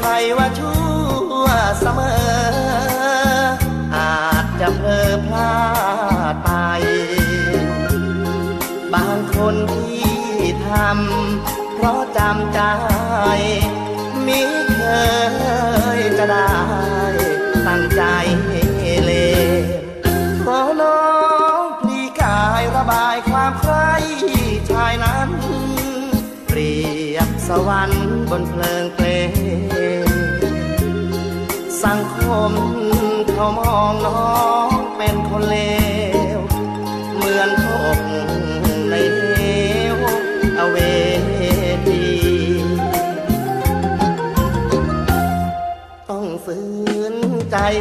ใครว่าชั่ว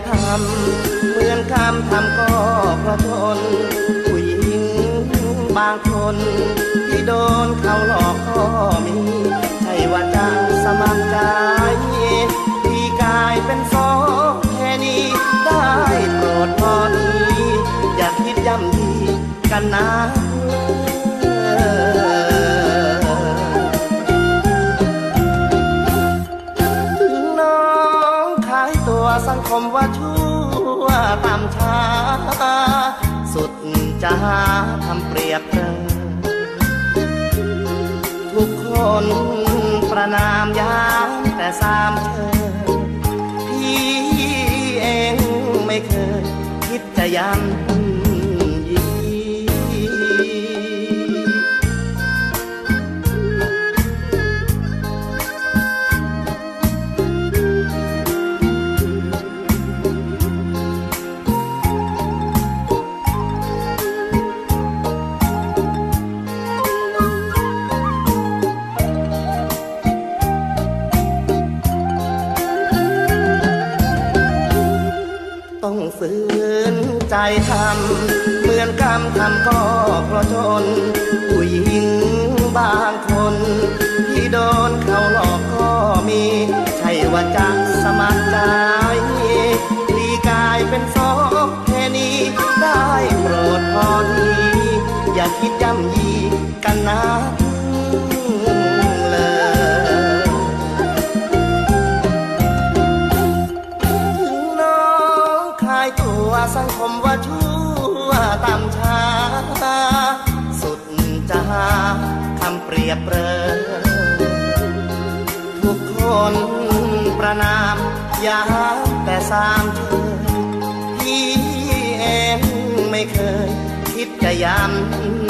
ทำเหมือนคำทำก็เพราะทนผู้หญิงบางคน ที่โดนเขาหลอกก็มีใช่ว่าจะสมัครใจที่กลายเป็นสองแค่นี้ได้โปรดพอดีอย่าคิดย่ำยีกันนะ ทำ เหมือนกรรมทำก็เพราะจน ผู้หญิงบางคน ที่โดนเขาหลอกก็มี ใช่ว่าจะสมัครใจพลีกายเป็นสองแค่นี้ ได้โปรดพอทีอย่าคิดย่ำยีกันนะ ยบเปรยทุกคนประนามอยาแต่สามเธอพี่เองไม่เคยคิดจะย้ำ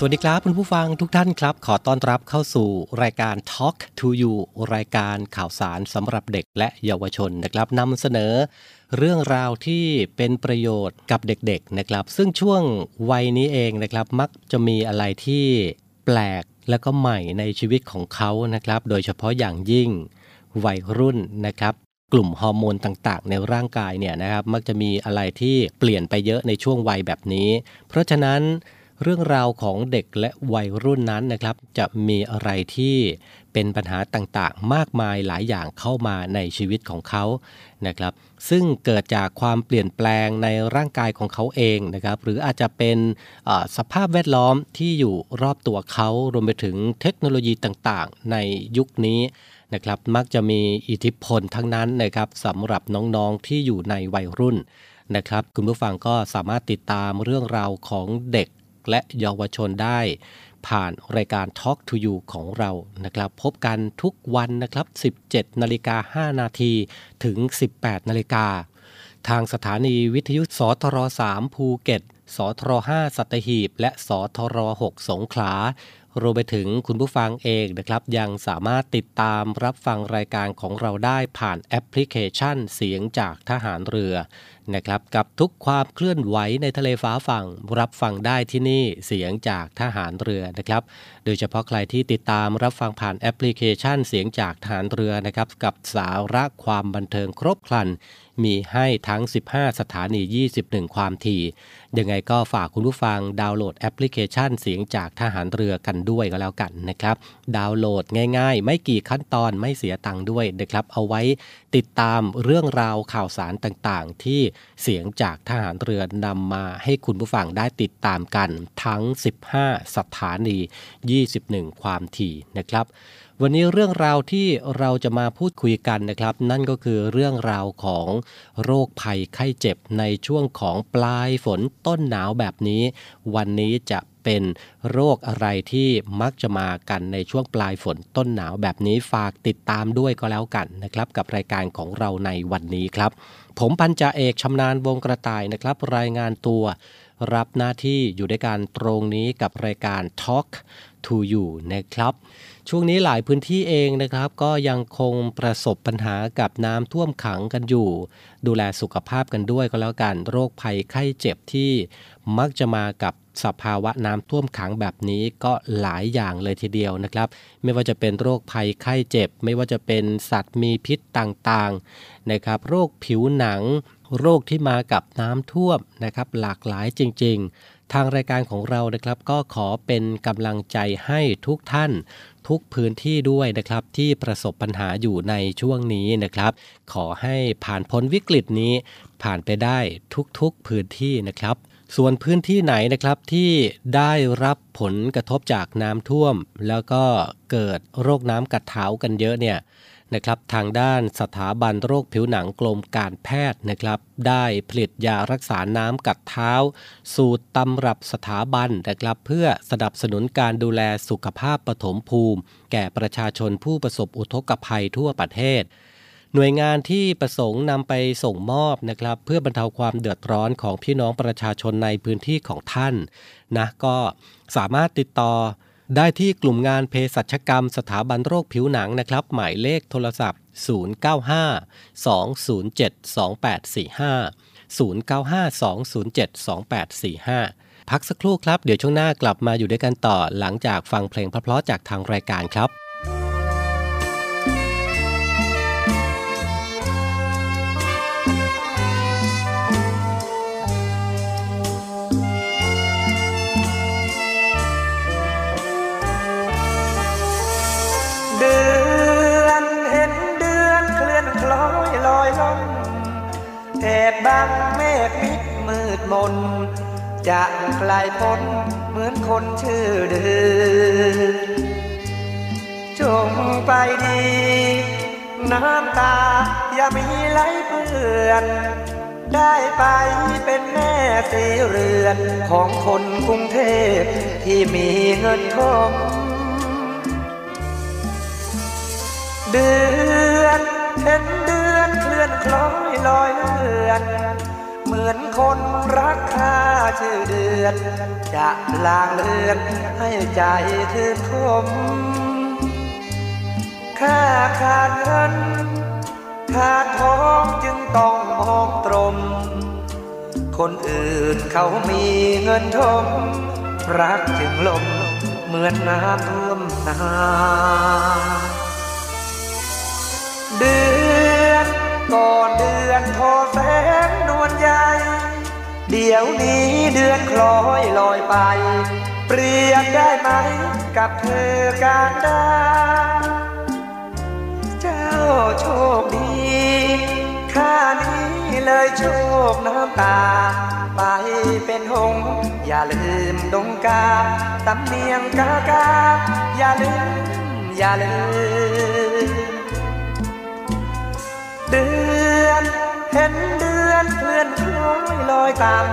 สวัสดีครับคุณผู้ฟังทุกท่านครับ ขอต้อนรับเข้าสู่รายการ Talk to You รายการข่าวสารสำหรับเด็กและเยาวชนนะครับนำเสนอเรื่องราวที่เป็นประโยชน์กับเด็กๆนะครับ ซึ่งช่วงวัยนี้เองนะครับ มักจะมีอะไรที่แปลกและก็ใหม่ในชีวิตของเขานะครับ โดยเฉพาะอย่างยิ่งวัยรุ่นนะครับกลุ่มฮอร์โมนต่างๆ ในร่างกายเนี่ยนะครับมักจะมีอะไรที่เปลี่ยนไปเยอะในช่วงวัยแบบนี้ เพราะฉะนั้น เรื่องราวของเด็กและวัยรุ่นนั้นนะครับ จะมีอะไรที่เป็นปัญหาต่างๆ มากมายหลายอย่างเข้ามาในชีวิตของเขานะครับ ซึ่งเกิดจากความเปลี่ยนแปลงในร่างกายของเขาเองนะครับ หรืออาจจะเป็นสภาพแวดล้อมที่อยู่รอบตัวเขารวมไปถึงเทคโนโลยีต่างๆ ในยุคนี้นะครับมักจะมีอิทธิพลทั้งนั้นนะครับสำหรับน้องๆที่อยู่ในวัยรุ่นนะครับ คุณผู้ฟังก็สามารถติดตามเรื่องราวของเด็ก และเยาวชนได้ ผ่านรายการ Talk to You ของเรานะครับ พบกันทุกวันนะครับ 17นาฬิกา5นาทีถึง 18นาฬิกาทางสถานีวิทยุสทร3ภูเก็ต สทร5สัตหีบ และสทร6สงขลารวมไปถึงคุณผู้ฟังเองนะครับ ยังสามารถติดตามรับฟังรายการของเราได้ผ่านแอปพลิเคชันเสียงจากทหารเรือ นะครับกับทุกความเคลื่อนไหวในทะเลฟ้าฝั่งรับฟังได้ที่นี่เสียงจากทหารเรือนะครับ โดยเฉพาะใครที่ติดตามรับฟังผ่านแอปพลิเคชันเสียงจากทหารเรือนะครับกับสาระความบันเทิงครบครัน มีให้ทั้ง 15 สถานี 21 ความถี่ ยังไงก็ฝากคุณผู้ฟังดาวน์โหลดแอปพลิเคชันเสียงจากทหารเรือกันด้วยก็แล้วกันนะครับ ดาวน์โหลดง่ายๆ ไม่กี่ขั้นตอนไม่เสียตังค์ด้วยนะครับ เอาไว้ติดตามเรื่องราวข่าวสารต่างๆ ที่เสียงจากทหารเรือนำมาให้คุณผู้ฟังได้ติดตามกันทั้ง 15 สถานี 21 ความถี่นะครับ วันนี้เรื่องราวที่เราจะมาพูดคุยกันนะครับ นั่นก็คือเรื่องราวของโรคภัยไข้เจ็บในช่วงของปลายฝนต้นหนาวแบบนี้ วันนี้จะเป็นโรคอะไรที่มักจะมากันในช่วงปลายฝนต้นหนาวแบบนี้ฝากติดตามด้วยก็แล้วกันนะครับ กับรายการของเราในวันนี้ครับ ผมพันจ่าเอกชำนาญวงกระต่ายนะครับ รายงานตัว รับหน้าที่อยู่ด้วยการตรงนี้กับรายการ Talk to You นะครับ ช่วงนี้หลายพื้นที่เองนะครับ ก็ยังคงประสบปัญหากับน้ำท่วมขังกันอยู่ ดูแลสุขภาพกันด้วยก็แล้วกัน โรคภัยไข้เจ็บที่มักจะมากับสภาวะน้ำท่วมขังแบบนี้ก็หลายอย่างเลยทีเดียวนะครับ ไม่ว่าจะเป็นโรคภัยไข้เจ็บ ไม่ว่าจะเป็นสัตว์มีพิษต่างๆนะครับ โรคผิวหนัง โรคที่มากับน้ำท่วมนะครับ หลากหลายจริง ๆ ทางรายการของเรานะครับก็ขอเป็นกำลังใจให้ทุกท่าน ทุกพื้นที่ด้วยนะครับที่ประสบปัญหาอยู่ในช่วงนี้นะครับ ขอให้ผ่านพ้นวิกฤตนี้ ผ่านไปได้ทุกๆพื้นที่นะครับ ส่วนพื้นที่ไหนนะครับที่ได้รับผลกระทบจากน้ำท่วม แล้วก็เกิดโรคน้ำกัดเท้ากันเยอะเนี่ย นะครับทางด้านสถาบันโรคผิวหนังกรมการแพทย์นะครับได้ผลิตยารักษาน้ำกัดเท้า สูตรตำรับสถาบันนะครับเพื่อสนับสนุนการดูแลสุขภาพปฐมภูมิ แก่ประชาชนผู้ประสบอุทกภัยทั่วประเทศหน่วยงานที่ประสงค์นำไปส่งมอบนะครับ เพื่อบรรเทาความเดือดร้อนของพี่น้องประชาชนในพื้นที่ของท่านนะก็สามารถติดต่อ ได้ที่กลุ่มงานเภสัชกรรมสถาบันโรคผิวหนังนะครับ หมายเลขโทรศัพท์ 095 207 2845 095 207 2845 พักสักครู่ครับ เดี๋ยวช่วงหน้ากลับมาอยู่ด้วยกันต่อหลังจากฟังเพลงเพราะๆจากทางรายการครับ บังเมฆมิดมืดมน จะกลายพ้นเหมือนคนชื่อเดือจงไปดี น้ำตาอย่ามีไหลเปื่อน ได้ไปเป็นแม่สีเรือนของคนกรุงเทพที่มีเงินทองเดือนเห็นเดือนเคลื่อนคล้อย ลอยเลือนเมื่อนคนรักค่าชื่อเดือน จะลางเลือนให้ใจคืนคมค่าขาดเงินขาดทองจึงต้องมองตรม คนอื่นเขามีเงินทมรักจึงลมเหมือนน้ำท่วมนาเดือน ก่อนเดือนทอแสงนวลใหญ่เดี๋ยวนี้เดือนคล้อยลอยไป เปรียบได้ไหมกับเธอการดา เจ้าโชคดีข้านี้เลยโชคน้ำตา ไปเป็นหงส์อย่าลืมดงกาสำเนียงกากา อย่าลืม อย่าลืม เดือนเห็นเดือนเคลื่อนคล้อยลอยตาม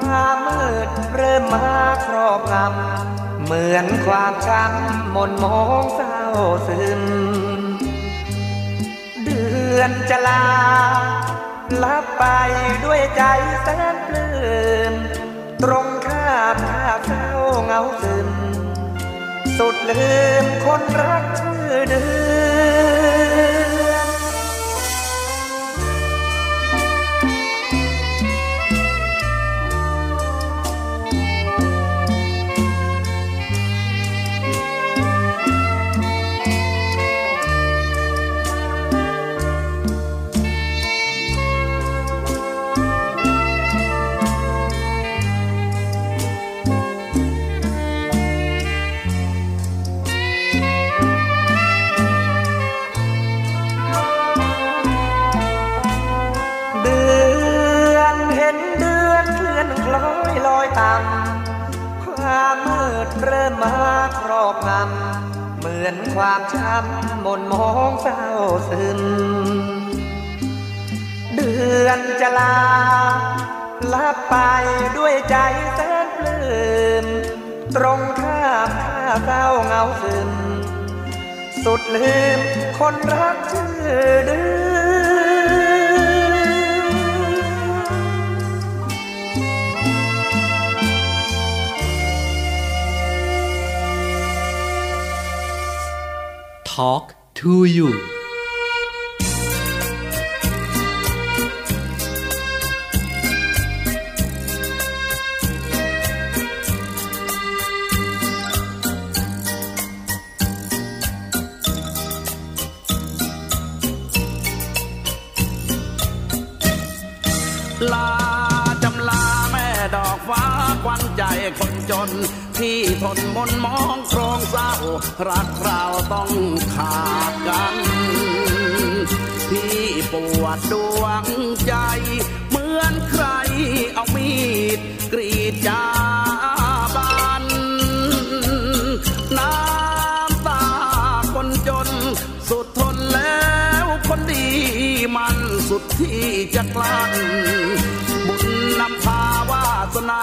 ความมืดเริ่มมาครอบงำเหมือนความช้ำมนมองเศร้าซึม เดือนจะลาลับไปด้วยใจแสนปลื้มตรงข้ามข้าเศร้าเงาซึม สุดลืมคนรักชื่อเดือน ที่จะกลั้นบุญนำพาวาสนา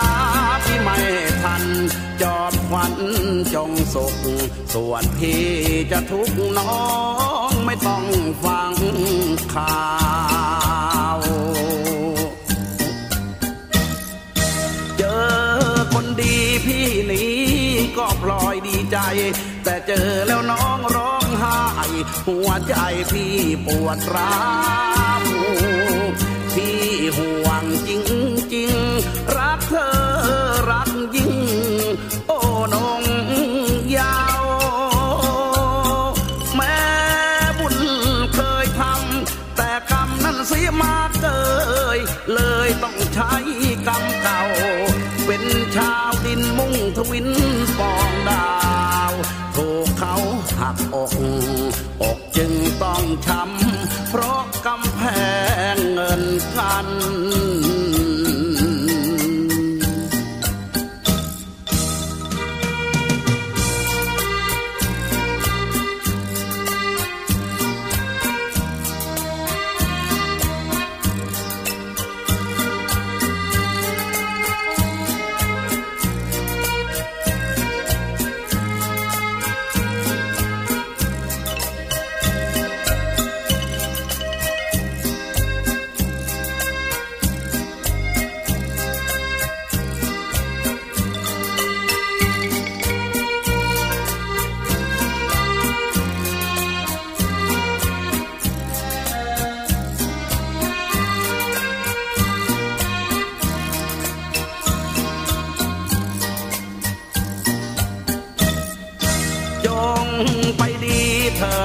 ที่ไม่ทัน จอมขวัญจงสุข ส่วนพี่จะทุกน้องไม่ต้องฟังข่าวเจอคนดีพี่นี้ก็พลอยดีใจ แต่เจอแล้วน้องร้อง ไห้หัวใจพี่ปวดร้าวพี่ห่วงจริงๆรักเธอรักยิ่ง โอ้นงยาว แม้บุญเคยทำแต่กรรมนั้นเสียมาเกยเลยต้องใช้กรรมเก่า เป็นชาวดินมุ่งทวินปองดาวถูกเขา หักอกอกจึงต้องช้ำเพราะกำแพงเงินกัน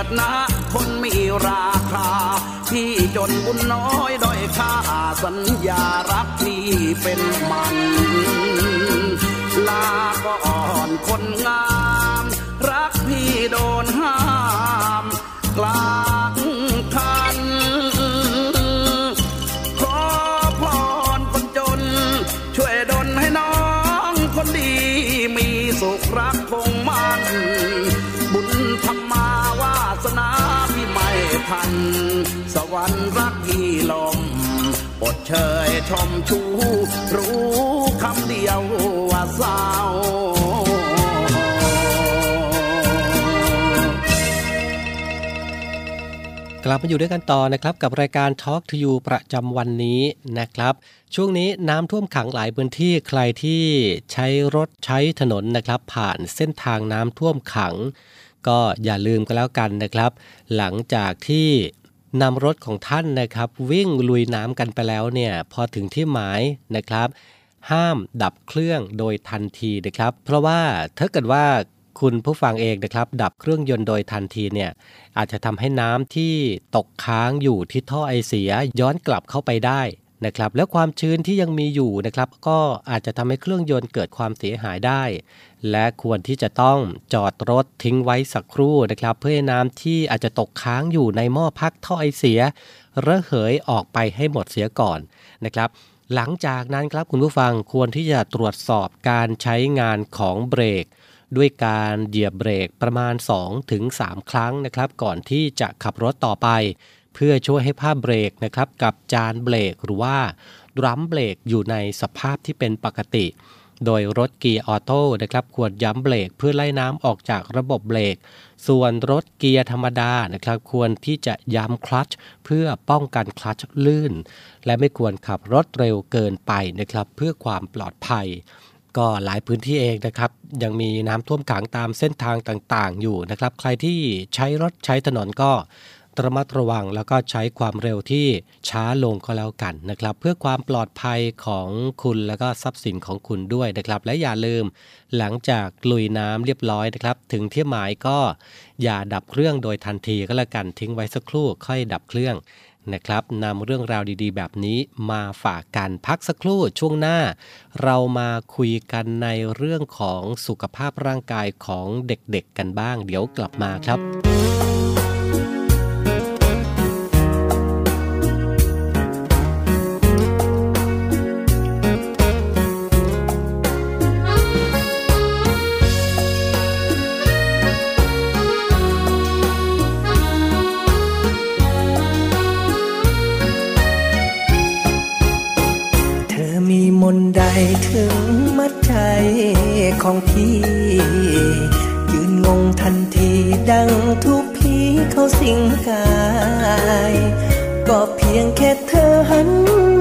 ดนะคนมีราคา พี่จนบุญน้อยด้อยค่าสัญญารักพี่เป็นมัน ลาก่อนคนงาม รักพี่โดนห้าม กลาก สวรรค์รักพี่ลมอดเชยชมชู รู้คำเดียวว่าเศร้ากลับมาอยู่ด้วยกันต่อนะครับกับรายการ Talk to You ประจำวันนี้นะครับ ช่วงนี้น้ำท่วมขังหลายพื้นที่ใครที่ใช้รถใช้ถนนนะครับ ผ่านเส้นทางน้ำท่วมขัง ก็อย่าลืมกันแล้วกันนะครับ หลังจากที่ นำรถของท่านนะครับ วิ่งลุยน้ำกันไปแล้วเนี่ยพอถึงที่หมายนะครับ ห้ามดับเครื่องโดยทันทีนะครับ เพราะว่าถ้าเกิดว่าคุณผู้ฟังเองนะครับ ดับเครื่องยนต์โดยทันทีเนี่ยอาจจะทำให้น้ำที่ตกค้างอยู่ที่ท่อไอเสียย้อนกลับเข้าไปได้ นะครับแล้วความชื้นที่ยังมีอยู่นะครับ ก็อาจจะทำให้เครื่องยนต์เกิดความเสียหายได้ และควรที่จะต้องจอดรถทิ้งไว้สักครู่นะครับ เพื่อให้น้ำที่อาจจะตกค้างอยู่ในหม้อพักท่อไอเสีย ระเหยออกไปให้หมดเสียก่อนนะครับหลังจากนั้นครับคุณผู้ฟังควรที่จะตรวจสอบการใช้งานของเบรก ด้วยการเหยียบเบรกประมาณ 2-3 ครั้งนะครับ ก่อนที่จะขับรถต่อไป เพื่อช่วยให้ผ้าเบรกนะครับกับจานเบรกหรือว่าดรัมเบรกอยู่ในสภาพที่เป็นปกติ โดยรถเกียร์ออโต้นะครับควรย้ำเบรกเพื่อไล่น้ำออกจากระบบเบรก ส่วนรถเกียร์ธรรมดานะครับควรที่จะย้ำคลัตช์เพื่อป้องกันคลัตช์ลื่น และไม่ควรขับรถเร็วเกินไปนะครับเพื่อความปลอดภัยก็หลายพื้นที่เองนะครับ ยังมีน้ำท่วมขังตามเส้นทางต่างๆ อยู่นะครับ ใครที่ใช้รถใช้ถนนก็ ระมัดระวังแล้วก็ใช้ความเร็วที่ช้าลงก็แล้วกันนะครับ เพื่อความปลอดภัยของคุณแล้วก็ทรัพย์สินของคุณด้วยนะครับ และอย่าลืม หลังจากลุยน้ำเรียบร้อยนะครับ ถึงที่หมายก็อย่าดับเครื่องโดยทันทีก็แล้วกันทิ้งไว้สักครู่ค่อยดับเครื่องนะครับนำเรื่องราวดีๆ แบบนี้มาฝากกันพักสักครู่ช่วงหน้า เรามาคุยกันในเรื่องของสุขภาพร่างกายของเด็กๆกันบ้าง เดี๋ยวกลับมาครับ มนใดถึงมัดใจของพี่ ยืนงงทันทีดังทุกผีเขาสิงกาย ก็เพียงแค่เธอหัน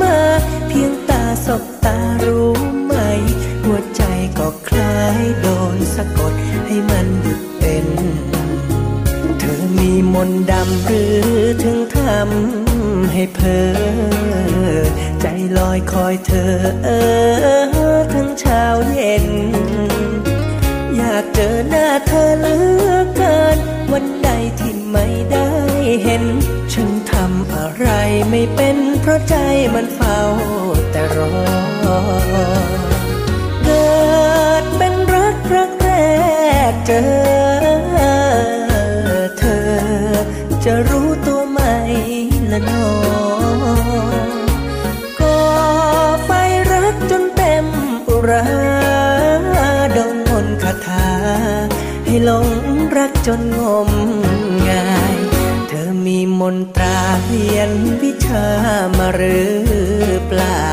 มา เพียงตาสบตารู้ไหม หัวใจก็คล้ายโดนสะกดให้มันหยุดเป็น มีมนต์ดำหรือถึงทำให้เพลอใจลอยคอยเธอเออทั้งเช้าเย็น อยากเจอหน้าเธอเหลือเกิน วันใดที่ไม่ได้เห็น ฉันทำอะไรไม่เป็นเพราะใจมันเฝ้าแต่รอเกิดเป็นรักรักแรกเจอ มนตราเรียนวิชามาหรือเปล่า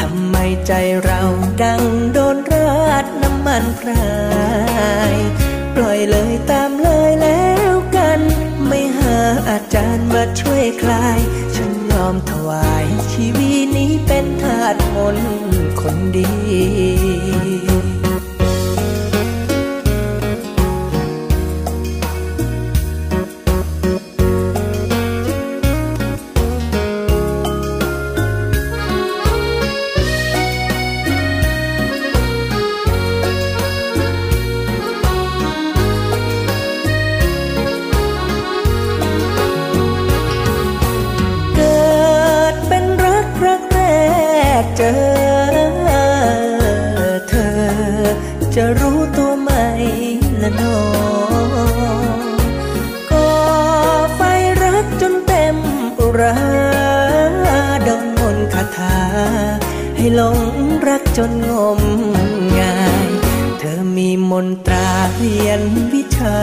ทำไมใจเราดังโดนราดน้ำมันพราย ปล่อยเลยตามเลยแล้วกัน ไม่หาอาจารย์มาช่วยคลาย ฉันยอมถวายชีวิตนี้เป็นทาสมนคนดี จนงมงาย เธอมีมนตราเรียนวิชา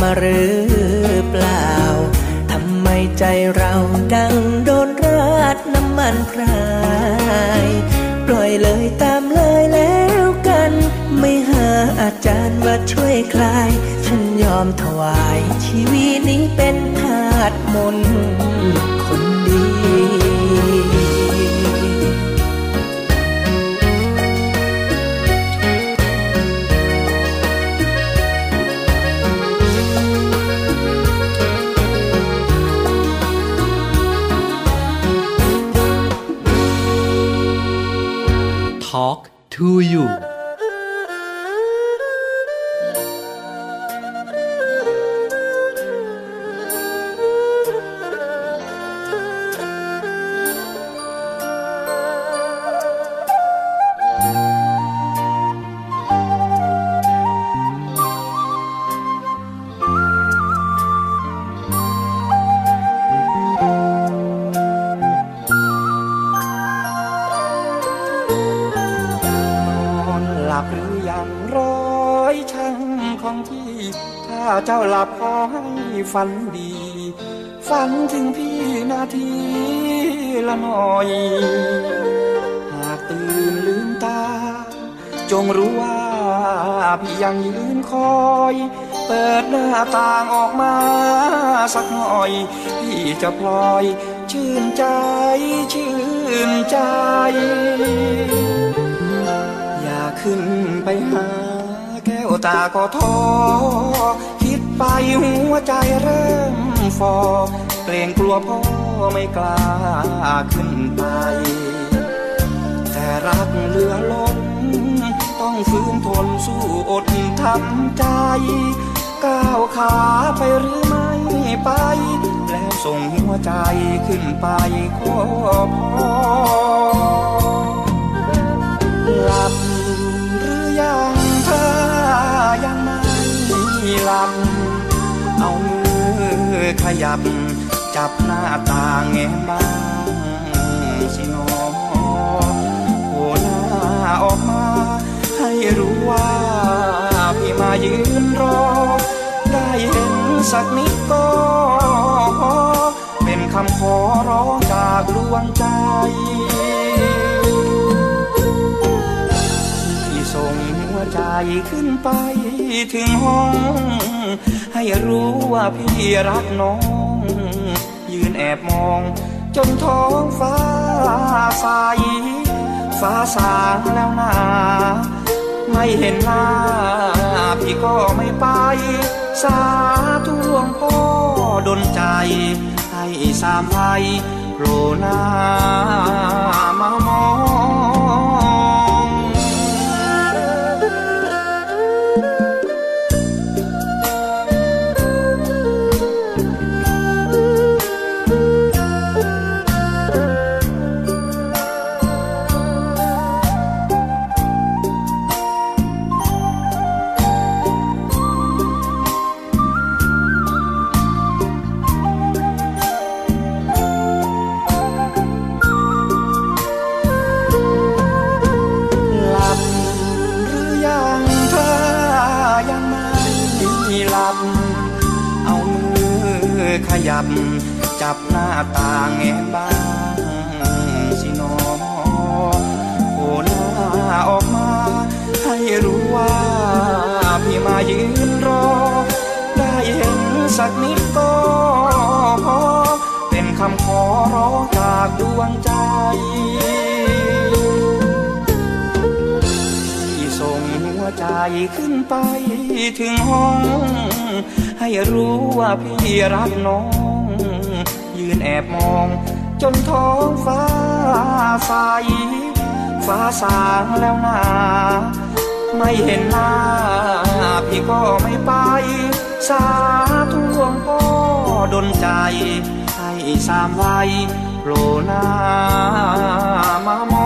มาหรือเปล่า ทำไมใจเราดังโดนราดน้ำมันพราย ปล่อยเลยตามเลยแล้วกัน ไม่หาอาจารย์มาช่วยคลาย ฉันยอมถวายชีวิตนี้เป็นทาสมนต์ ถึงพี่นาทีละหน่อย หากตื่นลืมตา จงรู้ว่าพี่ยังยืนคอย เปิดหน้าต่างออกมาสักหน่อย พี่จะพลอย ชื่นใจ ชื่นใจ อยากขึ้นไปหาแก้วตาก็ท้อคิดไปหัวใจเริ่มฟอ เกรงกลัวพ่อไม่กล้าขึ้นไป แต่รักเหลือล้นต้องฝืนทนสู้อดทำใจ ก้าวขาไปหรือไม่ไป แล้วส่งหัวใจขึ้นไปขอพรหลับหรือยังถ้ายังไม่หลับเอามือขยับ ต่างแง้มบ้างสิหนอโผล่หน้าออกมา ให้รู้ว่าพี่มายืนรอ ได้เห็นสักนิดก็ เป็นคำขอร้องจากดวงใจที่ส่งหัวใจขึ้นไปถึงห้อง ให้รู้ว่าพี่รักน้อง แอบมอง จนท้องฟ้าใสฟ้าสางแล้วนาไม่เห็นหน้า พี่ก็ไม่ไป สาธุหลวงพ่อดนใจ ให้สามไพโผล่หน้ามามอง จากดวงใจ ที่ส่งหัวใจขึ้นไปถึงห้อง ให้รู้ว่าพี่รักน้อง ยืนแอบมอง จนท้องฟ้าใสฟ้าสางแล้วนาไม่เห็นหน้า พี่ก็ไม่ไป สาธุหลวงพ่อดนใจ ให้สามไว้ โผ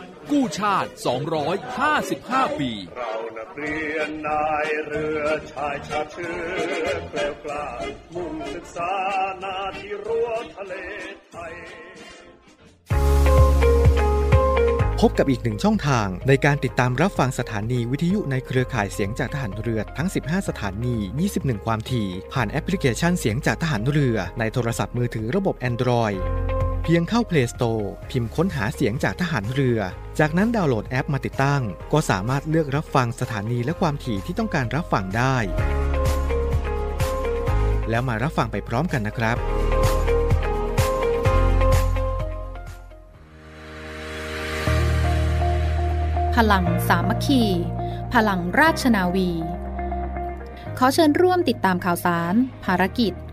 กู้ชาติ 255 ปี เรานักเรียนนายเรือชายชาติเชื้อแกล้วกล้ามุ่งศึกษานาที่รั้วทะเลไทย พบกับอีกหนึ่งช่องทางในการติดตามรับฟังสถานีวิทยุในเครือข่ายเสียงจากทหารเรือทั้ง 15 สถานี 21 ความถี่ ผ่านแอปพลิเคชันเสียงจากทหารเรือในโทรศัพท์มือถือระบบ Android เพียงเข้า Play Store พิมพ์ค้นหาเสียงจากทหารเรือ จากนั้นดาวน์โหลดแอปมาติดตั้ง ก็สามารถเลือกรับฟังสถานีและความถี่ที่ต้องการรับฟังได้ แล้วมารับฟังไปพร้อมกันนะครับพลังสามัคคี พลังราชนาวี ขอเชิญร่วมติดตามข่าวสาร ภารกิจ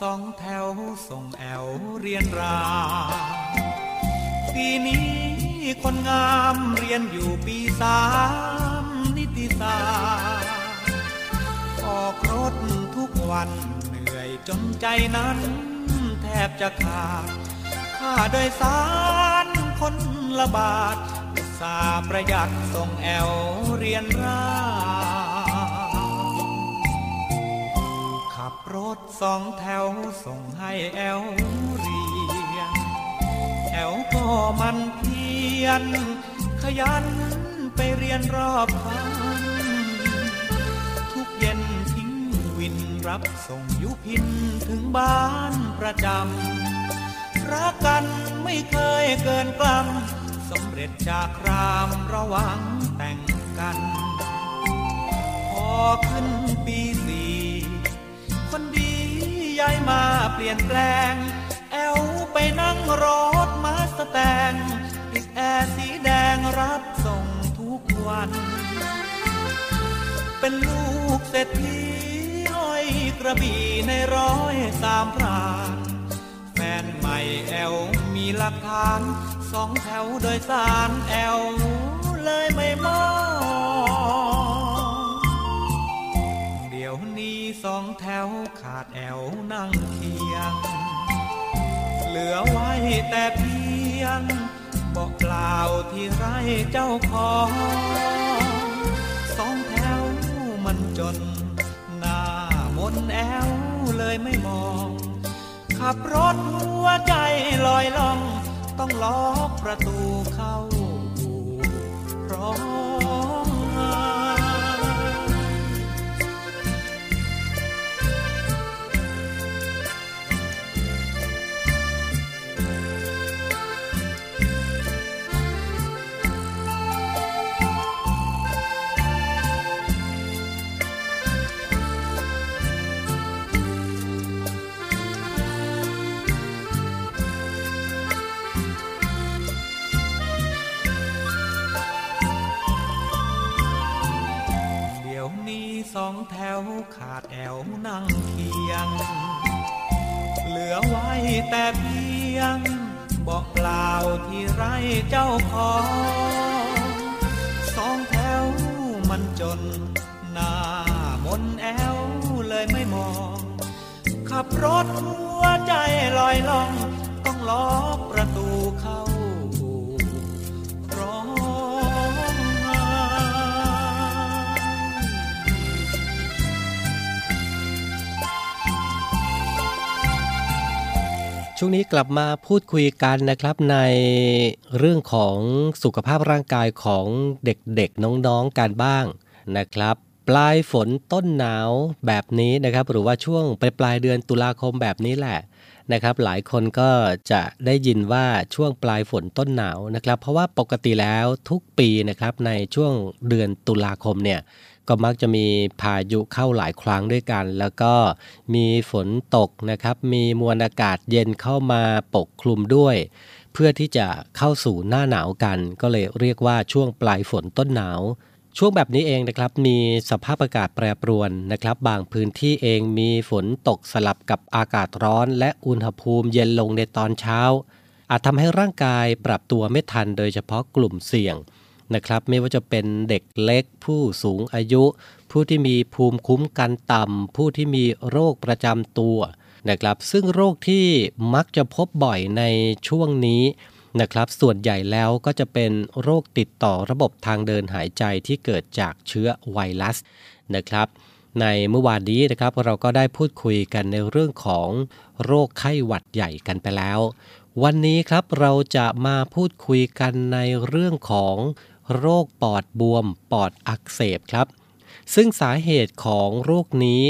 สองแถวส่งแอวเรียนรา ปีนี้คนงามเรียนอยู่ปีสามนิติศาสตร์ออกรถทุกวันเหนื่อยจนใจนั้น แทบจะขาดค่าโดยสารคนละบาทสาประหยัดส่งแอวเรียนรา รถสองแถวส่งให้แอวเรียนแอวก็มันเพียน ขยันไปเรียนรอบคันทุกเย็นทิ้งวินรับส่งยุพินถึงบ้านประจำรักกันไม่เคยเกินกล้ำสำเร็จจากรามระวังแต่งกัน พอขึ้นปี คนดีย้ายมาเปลี่ยนแปลง แอลไปนั่งรถมาสแตงติดแอร์สีแดงรับส่งทุกวัน เป็นลูกเศรษฐีห้อยกระบี่ในร้อยสามพรานแฟนใหม่แอลมีหลักฐานสองแถวโดยสารแอลเลยไม่มอง ดี๋ยวนี้สองแถวขาดแอวนั่งเคียง เหลือไว้แต่เพียงบอกกล่าวที่ไรเจ้าของสองแถวมันจน หน้ามนแอวเลยไม่มอง ขับรถหัวใจลอยล่อง ต้องล็อกประตูเข้าร้อง วขาดแอวนั่งเคียง เหลือไว้แต่เพียงบอกล่าวที่ไรเจ้าของสองแถวมันจน หน้ามนแอวเลยไม่มอง ขับรถหัวใจลอยล่อง ต้องล็อประ ช่วงนี้กลับมาพูดคุยกันนะครับในเรื่องของสุขภาพร่างกายของเด็กๆน้องๆกันบ้างนะครับ ปลายฝนต้นหนาวแบบนี้นะครับ หรือว่าช่วงปลายปลายเดือนตุลาคมแบบนี้แหละนะครับ หลายคนก็จะได้ยินว่าช่วงปลายฝนต้นหนาวนะครับ เพราะว่าปกติแล้วทุกปีนะครับในช่วงเดือนตุลาคมเนี่ย ก็มักจะมีพายุเข้าหลายครั้งด้วยกัน แล้วก็มีฝนตกนะครับ มีมวลอากาศเย็นเข้ามาปกคลุมด้วย เพื่อที่จะเข้าสู่หน้าหนาวกัน ก็เลยเรียกว่าช่วงปลายฝนต้นหนาว ช่วงแบบนี้เองนะครับ มีสภาพอากาศแปรปรวนนะครับ บางพื้นที่เองมีฝนตกสลับกับอากาศร้อน และอุณหภูมิเย็นลงในตอนเช้า อาจทำให้ร่างกายปรับตัวไม่ทันโดยเฉพาะกลุ่มเสี่ยง นะครับ ไม่ว่าจะเป็นเด็กเล็ก ผู้สูงอายุ ผู้ที่มีภูมิคุ้มกันต่ำผู้ที่มีโรคประจำตัวนะครับ ซึ่งโรคที่มักจะพบบ่อยในช่วงนี้นะครับ ส่วนใหญ่แล้วก็จะเป็นโรคติดต่อระบบทางเดินหายใจที่เกิดจากเชื้อไวรัสนะครับ ในเมื่อวานนี้นะครับเราก็ได้พูดคุยกันในเรื่องของโรคไข้หวัดใหญ่กันไปแล้ว วันนี้ครับเราจะมาพูดคุยกันในเรื่องของ โรคปอดบวม ปอดอักเสบครับ ซึ่งสาเหตุของโรคนี้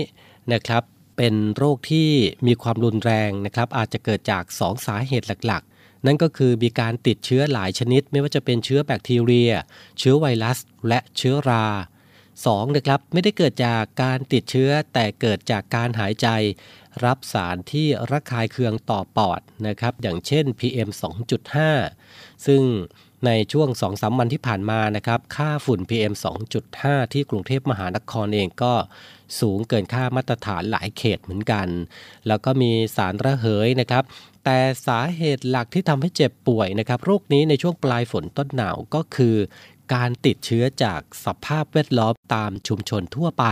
นะครับเป็นโรคที่มีความรุนแรงนะครับอาจจะเกิดจาก 2 สาเหตุหลักๆ นั่นก็คือมีการติดเชื้อหลายชนิด ไม่ว่าจะเป็นเชื้อแบคทีเรีย เชื้อไวรัส และเชื้อรา 2. นะครับไม่ได้เกิดจากการติดเชื้อแต่เกิดจากการหายใจ รับสารที่ระคายเคืองต่อปอดนะครับอย่างเช่น PM 2.5 ซึ่ง ในช่วง 2-3วันที่ผ่านมานะครับค่าฝุ่น PM 2.5 ที่กรุงเทพมหานครเองก็สูงเกินค่ามาตรฐานหลายเขตเหมือนกัน แล้วก็มีสารระเหยนะครับ แต่สาเหตุหลักที่ทำให้เจ็บป่วยนะครับโรคนี้ในช่วงปลายฝนต้นหนาวก็คือการติดเชื้อจากสภาพแวดล้อมตามชุมชนทั่วไป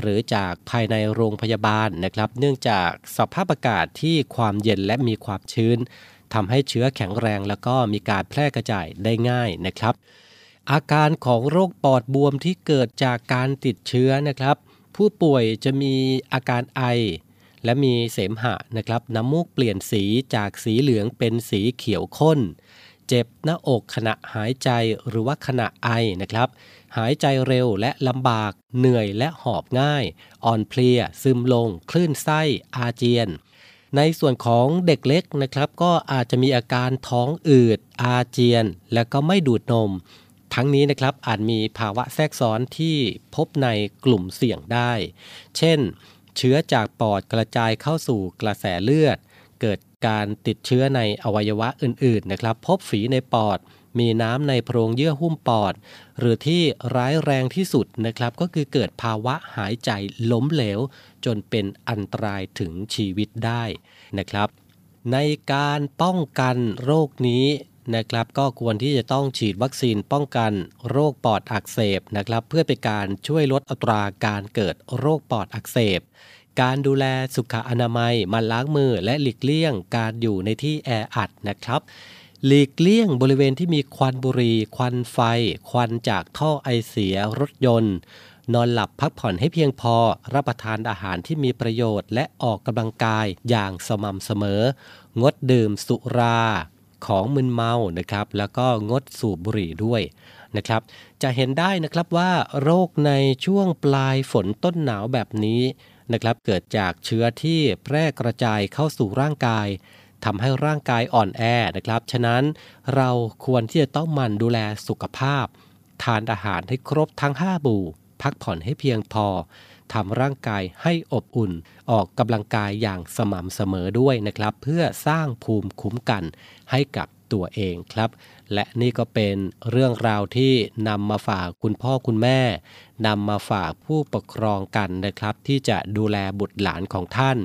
หรือจากภายในโรงพยาบาลนะครับ เนื่องจากสภาพอากาศที่ความเย็นและมีความชื้น ทำให้เชื้อแข็งแรงแล้วก็มีการแพร่กระจายได้ง่ายนะครับ อาการของโรคปอดบวมที่เกิดจากการติดเชื้อนะครับ ผู้ป่วยจะมีอาการไอ และมีเสมหะนะครับน้ำมูกเปลี่ยนสีจากสีเหลืองเป็นสีเขียวข้น เจ็บหน้าอกขณะหายใจหรือว่าขณะไอนะครับ หายใจเร็วและลำบากเหนื่อยและหอบง่าย อ่อนเพลียซึมลง คลื่นไส้อาเจียน ในส่วนของเด็กเล็กนะครับก็อาจจะมีอาการท้องอืด อาเจียน และก็ไม่ดูดนม ทั้งนี้นะครับอาจมีภาวะแทรกซ้อนที่พบในกลุ่มเสี่ยงได้ เช่น เชื้อจากปอดกระจายเข้าสู่กระแสเลือด เกิดการติดเชื้อในอวัยวะอื่นๆนะครับ พบฝีในปอด มีน้ำในโพรงเยื่อหุ้มปอด หรือที่ร้ายแรงที่สุดนะครับ ก็คือเกิดภาวะหายใจล้มเหลว จนเป็นอันตรายถึงชีวิตได้นะครับ ในการป้องกันโรคนี้นะครับก็ควรที่จะต้องฉีดวัคซีนป้องกันโรคปอดอักเสบนะครับ เพื่อเป็นการช่วยลดอัตราการเกิดโรคปอดอักเสบ การดูแลสุขอนามัยมันล้างมือและหลีกเลี่ยงการอยู่ในที่แออัดนะครับ หลีกเลี่ยงบริเวณที่มีควันบุหรี่ ควันไฟ ควันจากท่อไอเสียรถยนต์ นอนหลับพักผ่อนให้เพียงพอ รับประทานอาหารที่มีประโยชน์ และออกกำลังกายอย่างสม่ำเสมอ งดดื่มสุราของมึนเมานะครับ แล้วก็งดสูบบุหรี่ด้วยนะครับ จะเห็นได้นะครับว่าโรคในช่วงปลายฝนต้นหนาวแบบนี้นะครับ เกิดจากเชื้อที่แพร่กระจายเข้าสู่ร่างกาย ทำให้ร่างกายอ่อนแอนะครับ ฉะนั้นเราควรที่จะต้องมันดูแลสุขภาพ ทานอาหารให้ครบทั้ง 5 บูพักผ่อนให้เพียงพอทำร่างกายให้อบอุ่น ออกกำลังกายอย่างสม่ำเสมอด้วยนะครับ เพื่อสร้างภูมิคุ้มกันให้กับตัวเองครับ และนี่ก็เป็นเรื่องราวที่นำมาฝากคุณพ่อคุณแม่นำมาฝากผู้ปกครองกันนะครับ ที่จะดูแลบุตรหลานของท่าน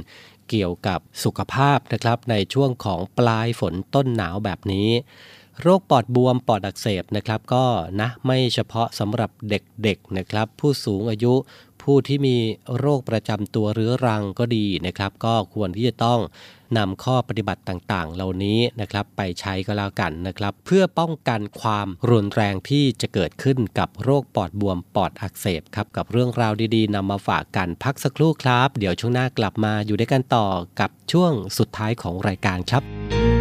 เกี่ยวกับสุขภาพนะครับในช่วงของปลายฝนต้นหนาวแบบนี้ โรคปอดบวมปอดอักเสบนะครับก็นะไม่เฉพาะสำหรับเด็กๆนะครับ ผู้สูงอายุ ผู้ที่มีโรคประจำตัวเรื้อรังก็ดีนะครับ ก็ควรที่จะต้องนำข้อปฏิบัติต่างๆ เหล่านี้นะครับไปใช้ก็แล้วกันนะครับ เพื่อป้องกันความรุนแรงที่จะเกิดขึ้นกับโรคปอดบวมปอดอักเสบครับกับเรื่องราวดีๆนำมาฝากกันพักสักครู่ครับ เดี๋ยวช่วงหน้ากลับมาอยู่ด้วยกันต่อกับช่วงสุดท้ายของรายการครับ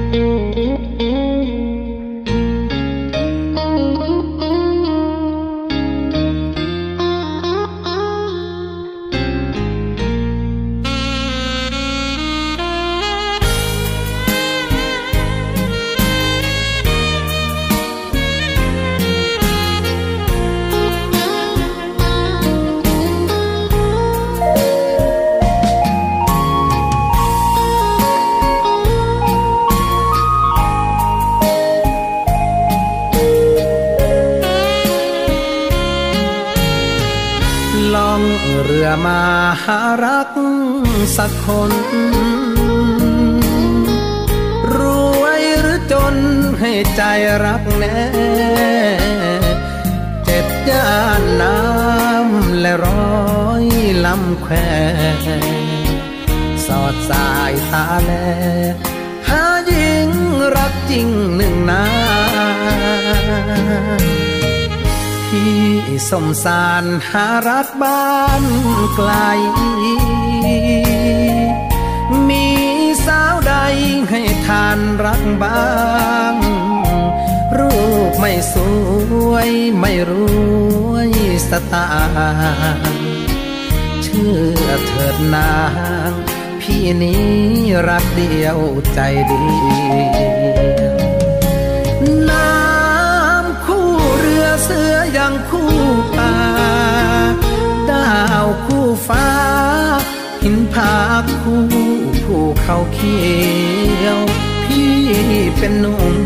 อมาหารักสักคน รวยหรือจนให้ใจรักแน่ เจ็บย่านน้ำและร้อยลำแควสอดสายตาแล หาหญิงรักจริงหนึ่งนา ที่สมสารหารักบ้านไกล มีสาวใดให้ทานรักบ้าง รูปไม่สวยไม่รวยสตางค์เชื่อเถิดนาง พี่นี้รักเดียวใจเดียว สือยังคู่ป่าดาวคู่ฟ้า หินผาคู่ภูเขาเขียว พี่เป็นหนุ่ม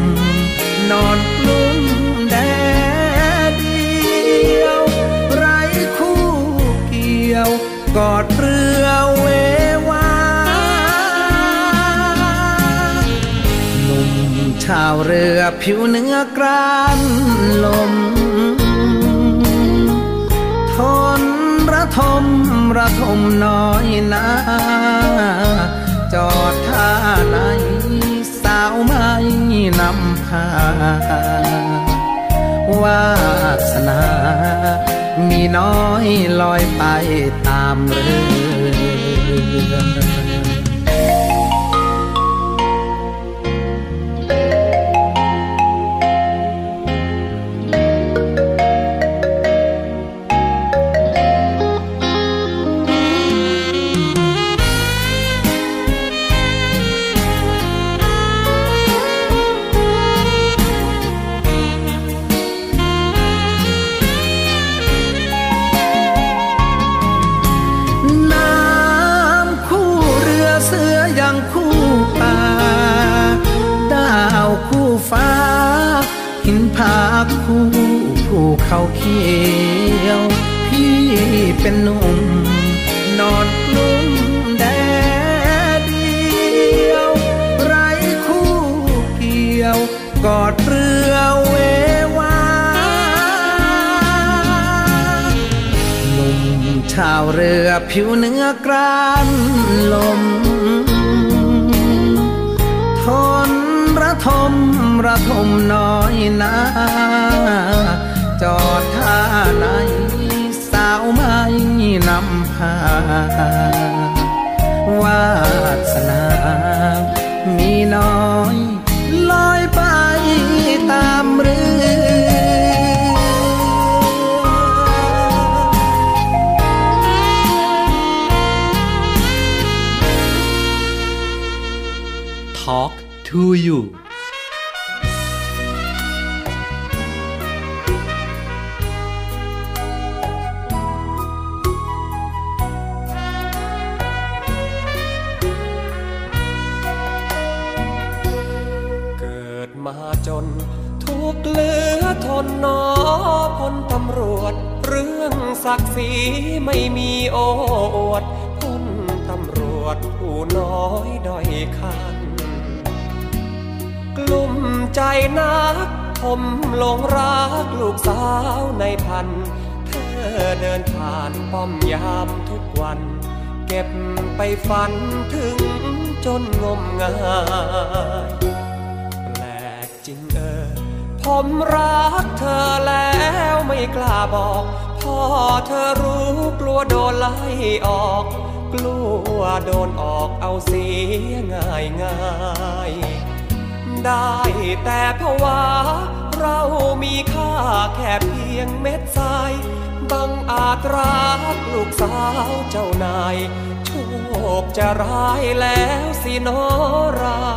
นอนกลุ้มแดดเดียว ไรคู่เกี่ยว กอดเรือเวว ชาวเรือผิวเนื้อกรานลม ทนระทมระทมน้อยนาจอดท่าไหนสาวไม่นำพาวาสนา มีน้อยลอยไปตามเรือ ยว พี่เป็นหนุ่ม นอนกลุ้มแดดเดียว ไรคู่เกี่ยว กอดเรือเววาหนุ่มชาวเรือผิวเนื้อกรานลม ทนระทมระทมน้อยนา จอดท่าไหน สาวไม่นำพาวาสนา มีน้อยลอยไปตามเรือ Talk to you พลตำรวจ เรื่องศักดิ์ศรีไม่มีโอ้อวดพลตำรวจผู้น้อยด้อยคัน กลุ่มใจนักผมหลงรักลูกสาวในพัน เธอเดินผ่านป้อมยามทุกวัน เก็บไปฝันถึงจนงมงาย ผมรักเธอแล้วไม่กล้าบอก พ่อเธอรู้กลัวโดนไล่ออก กลัวโดนออกเอาเสียง่ายง่ายได้แต่ภาวะเรามีค่าแค่เพียงเม็ดทรายบังอาจรักลูกสาวเจ้านาย โชคจะร้ายแล้วสินอรา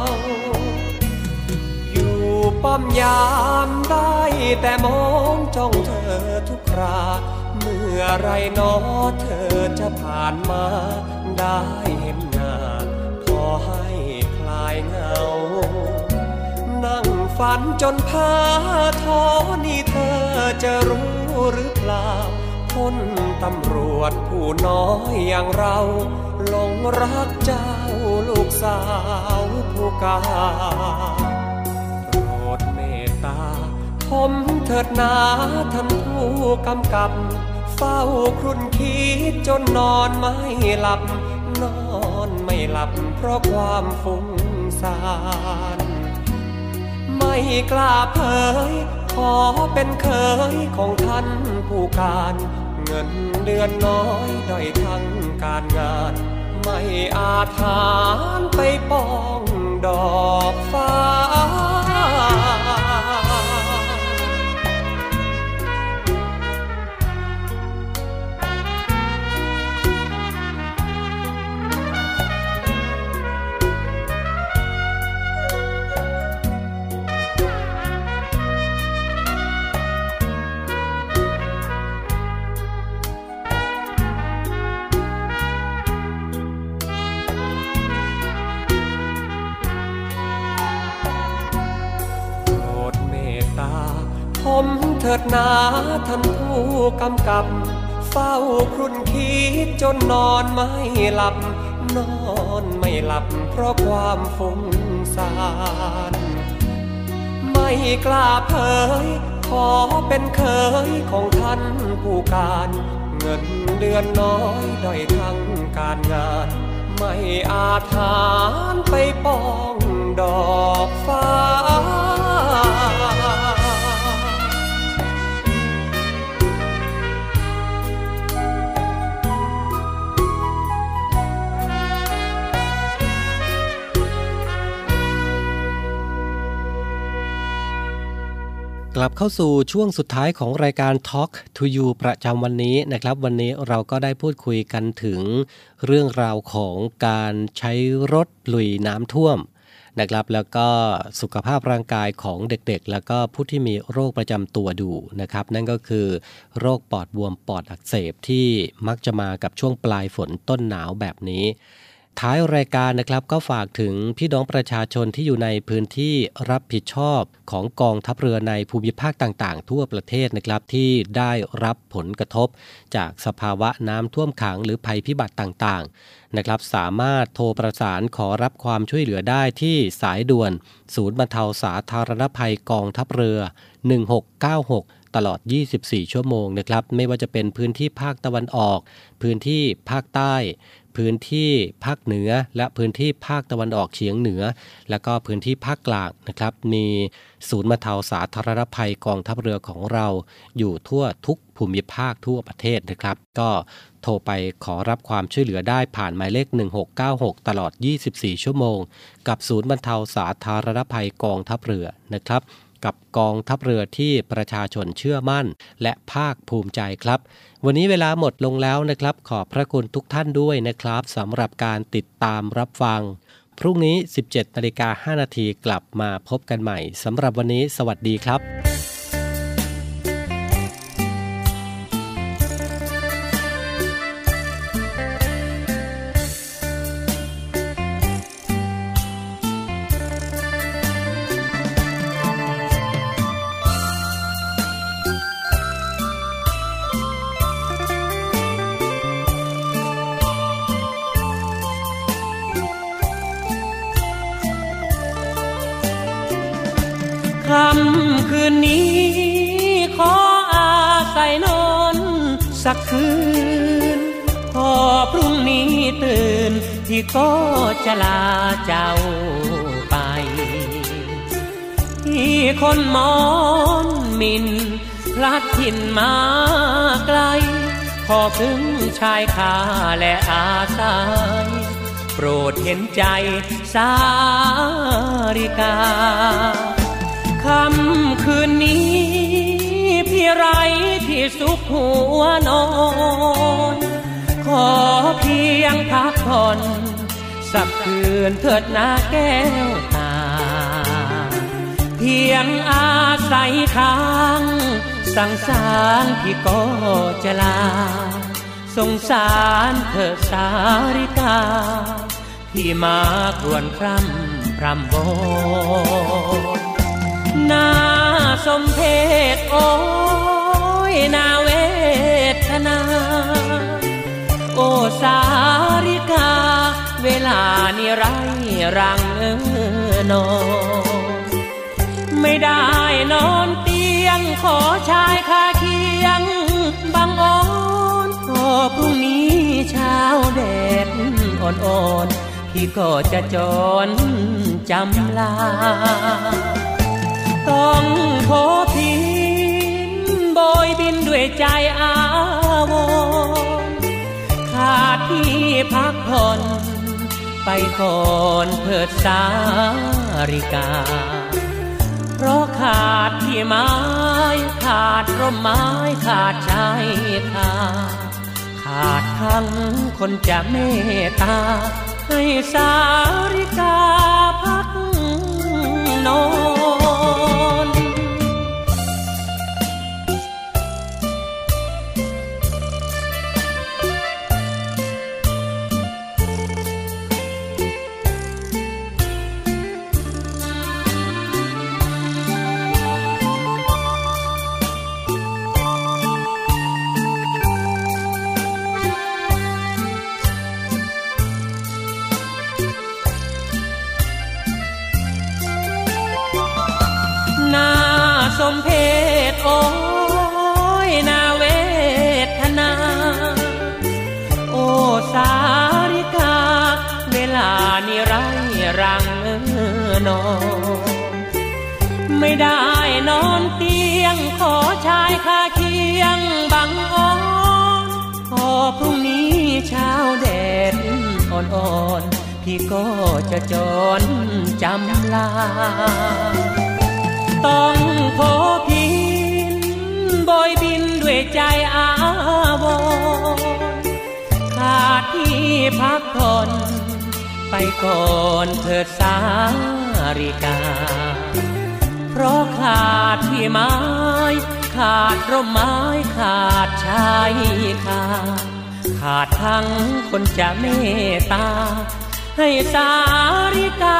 ป้อมยามได้แต่มองจ้องเธอทุกครา เมื่อไรนอเธอจะผ่านมา ได้เห็นหน้าพอให้คลายเหงา นั่งฝันจนพาท้อนี่เธอจะรู้หรือเปล่าคนตำรวจผู้น้อยอย่างเราหลงรักเจ้าลูกสาวผู้กา ผมเถิดนาท่านผู้กำกับ เฝ้าครุ่นคิดจนนอนไม่หลับ นอนไม่หลับเพราะความฟุ้งซ่านไม่กล้าเผย ขอเป็นเคยของท่านผู้การ เงินเดือนน้อยด้อยทั้งการงาน ไม่อาจหารไปป้องดอกฟ้า ถิดนาท่านผู้กำกับ เฝ้าครุ่นคิดจนนอนไม่หลับ นอนไม่หลับเพราะความฟุ้งซ่านไม่กล้าเผย ขอเป็นเคยของท่านผู้การ เงินเดือนน้อยด้อยทั้งการงาน ไม่อาจหารไปป้องดอกฟ้า กลับเข้าสู่ช่วงสุดท้ายของรายการ Talk to You ประจำวันนี้นะครับ วันนี้เราก็ได้พูดคุยกันถึงเรื่องราวของการใช้รถลุยน้ำท่วมนะครับแล้วก็สุขภาพร่างกายของเด็กๆ แล้วก็ผู้ที่มีโรคประจำตัวดูนะครับ นั่นก็คือโรคปอดบวมปอดอักเสบที่มักจะมากับช่วงปลายฝนต้นหนาวแบบนี้ ท้ายรายการนะครับก็ฝากถึงพี่น้องประชาชนที่อยู่ในพื้นที่รับผิดชอบของกองทัพเรือในภูมิภาคต่างๆ ทั่วประเทศนะครับที่ได้รับผลกระทบ จากสภาวะน้ำท่วมขังหรือภัยพิบัติต่างๆนะครับสามารถโทรประสานขอรับความช่วยเหลือได้ที่สายด่วน ศูนย์บรรเทาสาธารณภัยกองทัพเรือ 1696ตลอด 24 ชั่วโมงนะครับ ไม่ว่าจะเป็นพื้นที่ภาคตะวันออก พื้นที่ภาคใต้ พื้นที่ภาคเหนือ และพื้นที่ภาคตะวันออกเฉียงเหนือ แล้วก็พื้นที่ภาคกลางนะครับ มีศูนย์บรรเทาสาธารณภัยกองทัพเรือของเราอยู่ทั่วทุกภูมิภาคทั่วประเทศนะครับ ก็โทรไปขอรับความช่วยเหลือได้ผ่านหมายเลข 1696 ตลอด 24 ชั่วโมง กับศูนย์บรรเทาสาธารณภัยกองทัพเรือนะครับ กับกองทัพเรือที่ประชาชนเชื่อมั่น และภาคภูมิใจครับ วันนี้เวลาหมดลงแล้วนะครับ ขอบพระคุณทุกท่านด้วยนะครับสำหรับการติดตามรับฟัง พรุ่งนี้ 17นาฬิกา5นาทีกลับมาพบกันใหม่สำหรับวันนี้ สวัสดีครับี่ก็จะลาเจ้าไป ที่คนมอนมินพลัดถิ่นมาไกล ขอพึ่งชายคาและอาศัยโปรดเห็นใจสาริกาคำคืนนี้พี่ไรที่สุขหัวนอน ขอเพียงพักผ่อน สักคืนเถิดนาแก้วตา เพียงอาศัยค้างสั่งสารพี่ก็จะลา สงสารเธอสาริกา ที่มากรวนคร่ำพรำโบนาสมเพศโอ้ยนาเวทนา โอสาริกา เวลานี้ไรรังเออนอนไม่ได้นอนเตียงขอชายคาเคียงบางอ่อนพอพรุ่งนี้เช้าแดดอ่อนๆพี่ก็จะจรจำลา ต้องขอพินโบยบินด้วยใจอาวรขาดที่พักผ่อน ไปก่อนเถิดสาริกา เพราะขาดที่ไม้ขาดร่มไม้ขาดชายคาขาดทั้งคนจะเมตตา ให้สาริกาพักนอน มเพศโอ้ยนาเวทนา โอ้สาริกา เวลานี้ไรรังเออนอน ไม่ได้นอนเตียง ขอชายคาเคียงบังอ่อนพอพรุ่งนี้เช้าแดดอ่อนๆพี่ก็จะจรจำลา ต้องขอพินบอยบินด้วยใจอาวรขาดที่พักผ่อนไปก่อนเถิดสาริกา เพราะขาดที่ไม้ขาดร่มไม้ขาดชายคาขาดทั้งคนจะเมตตาให้สาริกา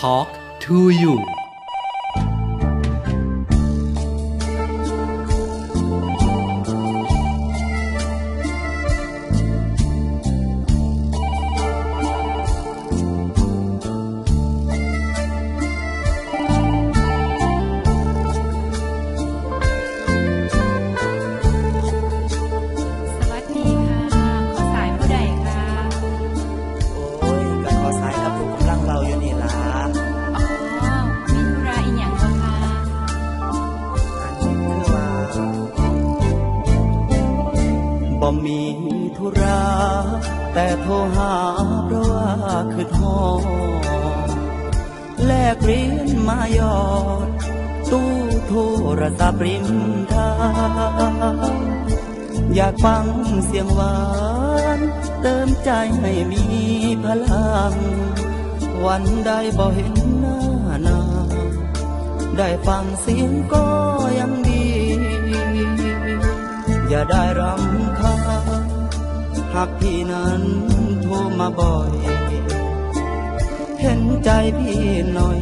Talk to you มีธุระแต่โทรหาเพราะว่าคือท้อแลกเรียญมายอด ตู้โทรศัพท์ริมทางอยากฟังเสียงหวาน เติมใจให้มีพลัง วันใดบ่เห็นหน้านาได้ฟังเสียงก็ยั อย่าได้รำคาญหากพี่นั้นโทรมาบ่อย เห็นใจพี่หน่อย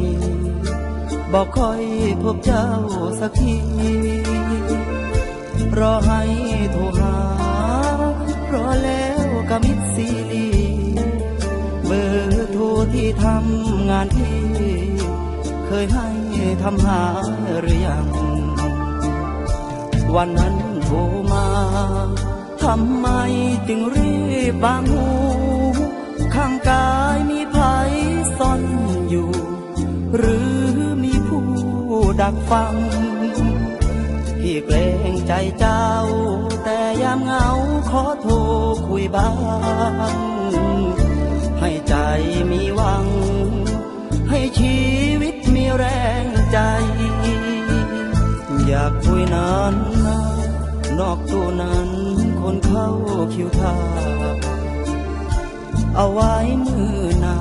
บอกคอยพบเจ้าสักที รอให้โทรหารอแล้วก็มิดซีรีเบอร์โทรที่ทำงานที่ เคยให้ทำหาหรือยังวันนั้น โทรมา ทำไมจึงรีบบางหู ข้างกายมีไผซ่อนอยู่ หรือมีผู้ดักฟัง พี่เกรงใจเจ้า แต่ยามเหงาขอโทรคุยบ้าง ให้ใจมีหวัง ให้ชีวิตมีแรงใจ อยากคุยนานนะ นอกตัวนั้น คนเข้าคิวทาเอาไว้มือหนา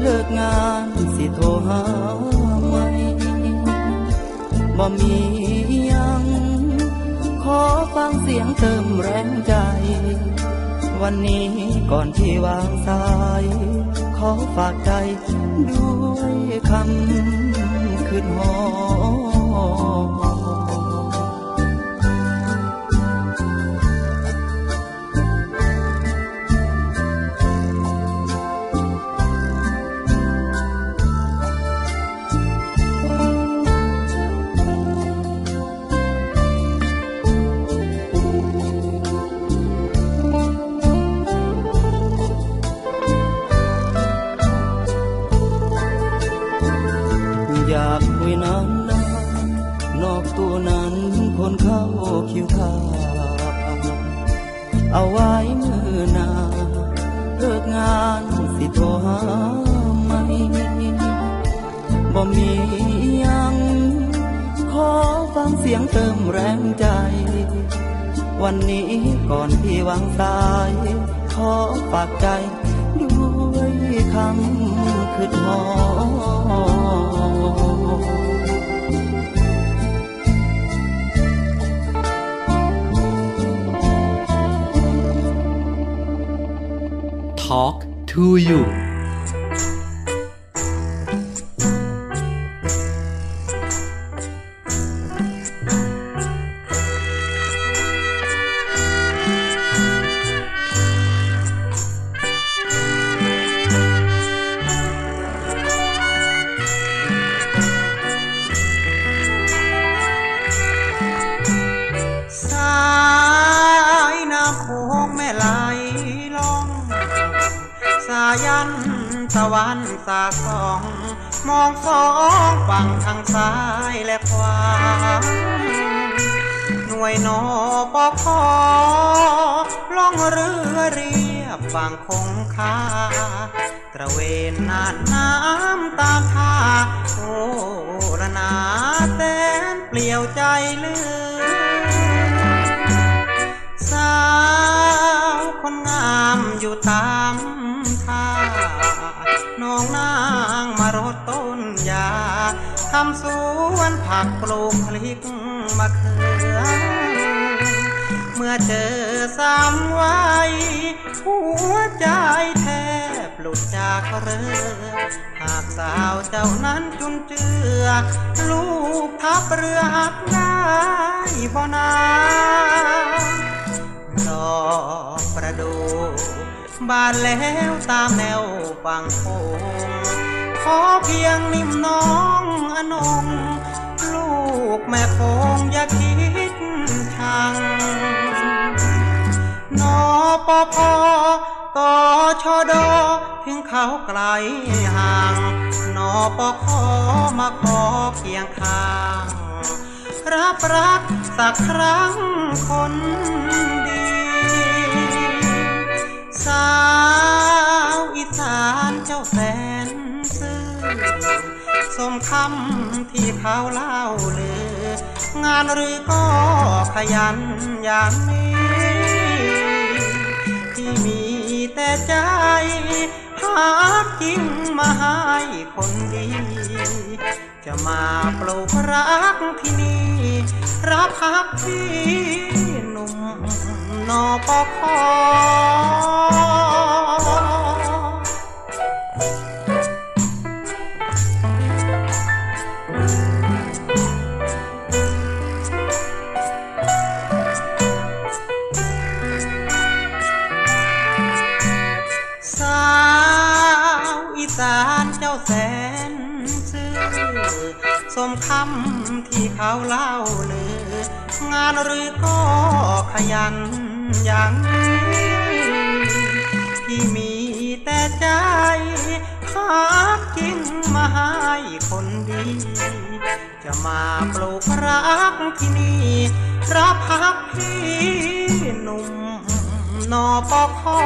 เลิกงานสิโทรหาไหมบ่มียัง ขอฟังเสียงเติมแรงใจ วันนี้ก่อนที่วางสาย ขอฝากใจด้วยคำคืนหอ มียัง ขอฟังเสียงเติมแรงใจ วันนี้ก่อนที่วางสาย ขอฝากใจ ด้วยคำคืดหอ Talk to you วนผักปลูกพลิกมะเขือ เมื่อเจอสามวัยหัวใจแทบหลุดจากเรือ หากสาวเจ้านั้นจุนเจือ ลูกทับเรือหักได้บ่นาดอกประดูบานแล้วตามแนวฝั่งโขงขอเพียงนิ่มน้องอนง กแม่คงอย่าคิดชังนอปอพอต่อชอดอถึงเขาไกลห่างนอปอขอมาขอเคียงข้าง รับรักสักครั้งคนดี สาวอีสานเจ้าแสน สมคำที่เขาเล่าลืองานหรือก็ขยันอย่างนี้ ที่มีแต่ใจ หากินมาให้คนดี จะมาปลูกรักที่นี่รับพักที่หนุ่มนอปอคอ สมคำที่เขาเล่าลืองานหรือก็ขยันอย่างที่มีแต่ใจหากจริงมาให้คนดี จะมาปลูกรักที่นี่ รับพักพี่หนุ่มนอปอคอ